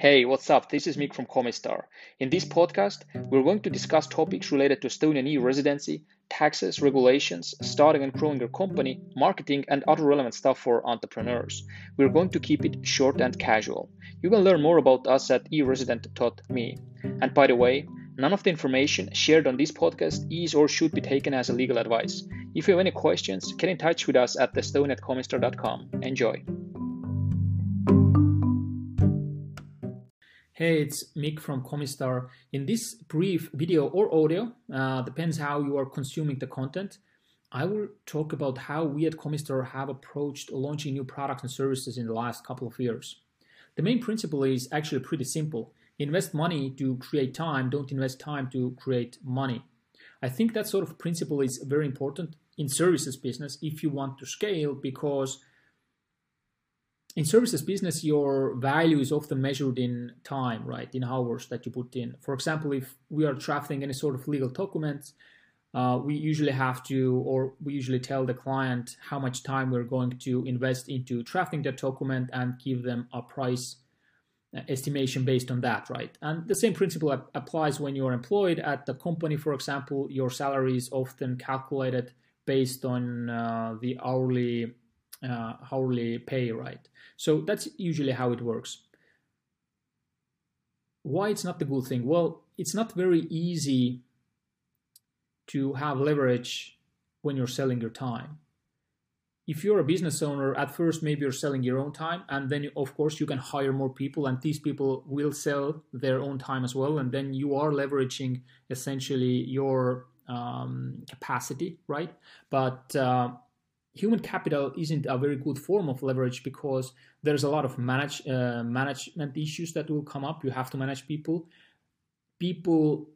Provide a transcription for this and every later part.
Hey, what's up? This is Mick from Comistar. In this podcast, we're going to discuss topics related to Estonian e residency, taxes, regulations, starting and growing your company, marketing, and other relevant stuff for entrepreneurs. We're going to keep it short and casual. You can learn more about us at eresident.me. And by the way, none of the information shared on this podcast is or should be taken as a legal advice. If you have any questions, get in touch with us at estoniatcomistar.com. Enjoy. Hey, it's Mick from Comistar. In this brief video or audio, uh, depends how you are consuming the content, I will talk about how we at Comistar have approached launching new products and services in the last couple of years. The main principle is actually pretty simple. Invest money to create time, don't invest time to create money. I think that sort of principle is very important in services business if you want to scale because in services business, your value is often measured in time, right? In hours that you put in. For example, if we are drafting any sort of legal documents, uh, we usually have to, or we usually tell the client how much time we're going to invest into drafting that document and give them a price uh, estimation based on that, right? And the same principle applies when you're employed at the company, for example. Your salary is often calculated based on uh, the hourly uh, hourly pay, right? So that's usually how it works. Why it's not the good thing? Well, it's not very easy to have leverage when you're selling your time. If you're a business owner, at first maybe you're selling your own time, and then of course you can hire more people, and these people will sell their own time as well, and then you are leveraging essentially your um, capacity, right? But uh, human capital isn't a very good form of leverage because there's a lot of manage, uh, management issues that will come up. You have to manage people. People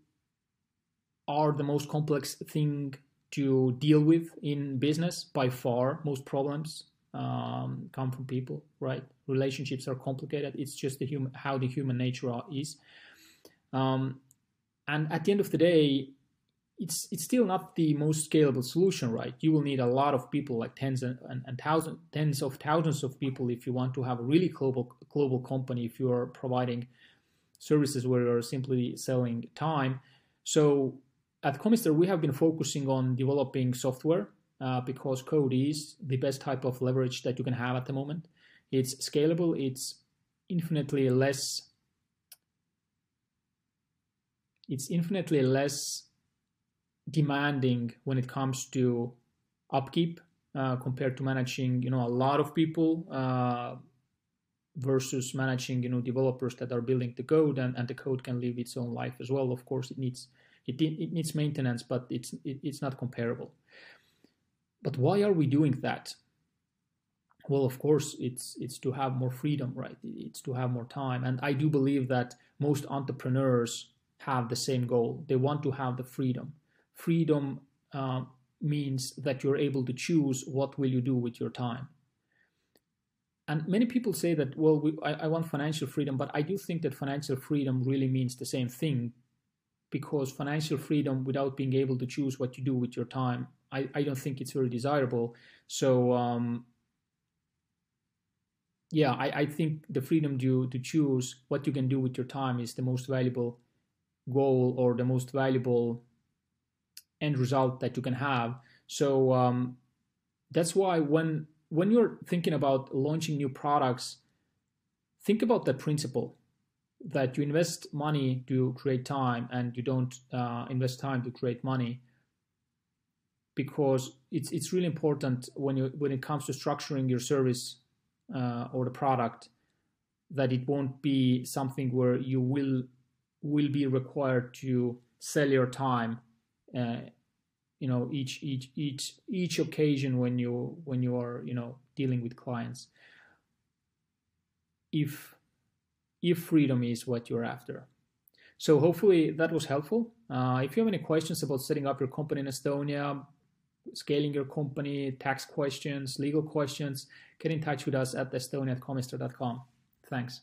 are the most complex thing to deal with in business by far. Most problems um, come from people, right? Relationships are complicated. It's just the human how the human nature is. Um, and at the end of the day, it's it's still not the most scalable solution, right? You will need a lot of people, like tens and, and, and thousands, tens of thousands of people, if you want to have a really global global company. If you are providing services where you're simply selling time, so at Comistar we have been focusing on developing software uh, because code is the best type of leverage that you can have at the moment. It's scalable. It's infinitely less. It's infinitely less demanding when it comes to upkeep uh, compared to managing you know a lot of people uh, versus managing you know developers that are building the code and, and the code can live its own life as well. Of course it needs it, it needs maintenance but it's it, it's not comparable. But why are we doing that? Well of course it's it's to have more freedom right? It's to have more time. And i do believe that most entrepreneurs have the same goal. They want to have the freedom freedom uh, means that you're able to choose what will you do with your time. And many people say that well we, I, I, want financial freedom but i do think that financial freedom really means the same thing because financial freedom without being able to choose what you do with your time i, I don't think it's very desirable. So um, yeah I, I think the freedom to, to choose what you can do with your time is the most valuable goal or the most valuable end result that you can have. So um, that's why when when you're thinking about launching new products, think about that principle that you invest money to create time and you don't uh, invest time to create money because it's it's really important when you when it comes to structuring your service uh, or the product that it won't be something where you will will be required to sell your time uh, you know each each each each occasion when you when you are you know dealing with clients. If if freedom is what you're after. So hopefully that was helpful. Uh, if you have any questions about setting up your company in estonia scaling your company tax questions legal questions get in touch with us at estonia at thanks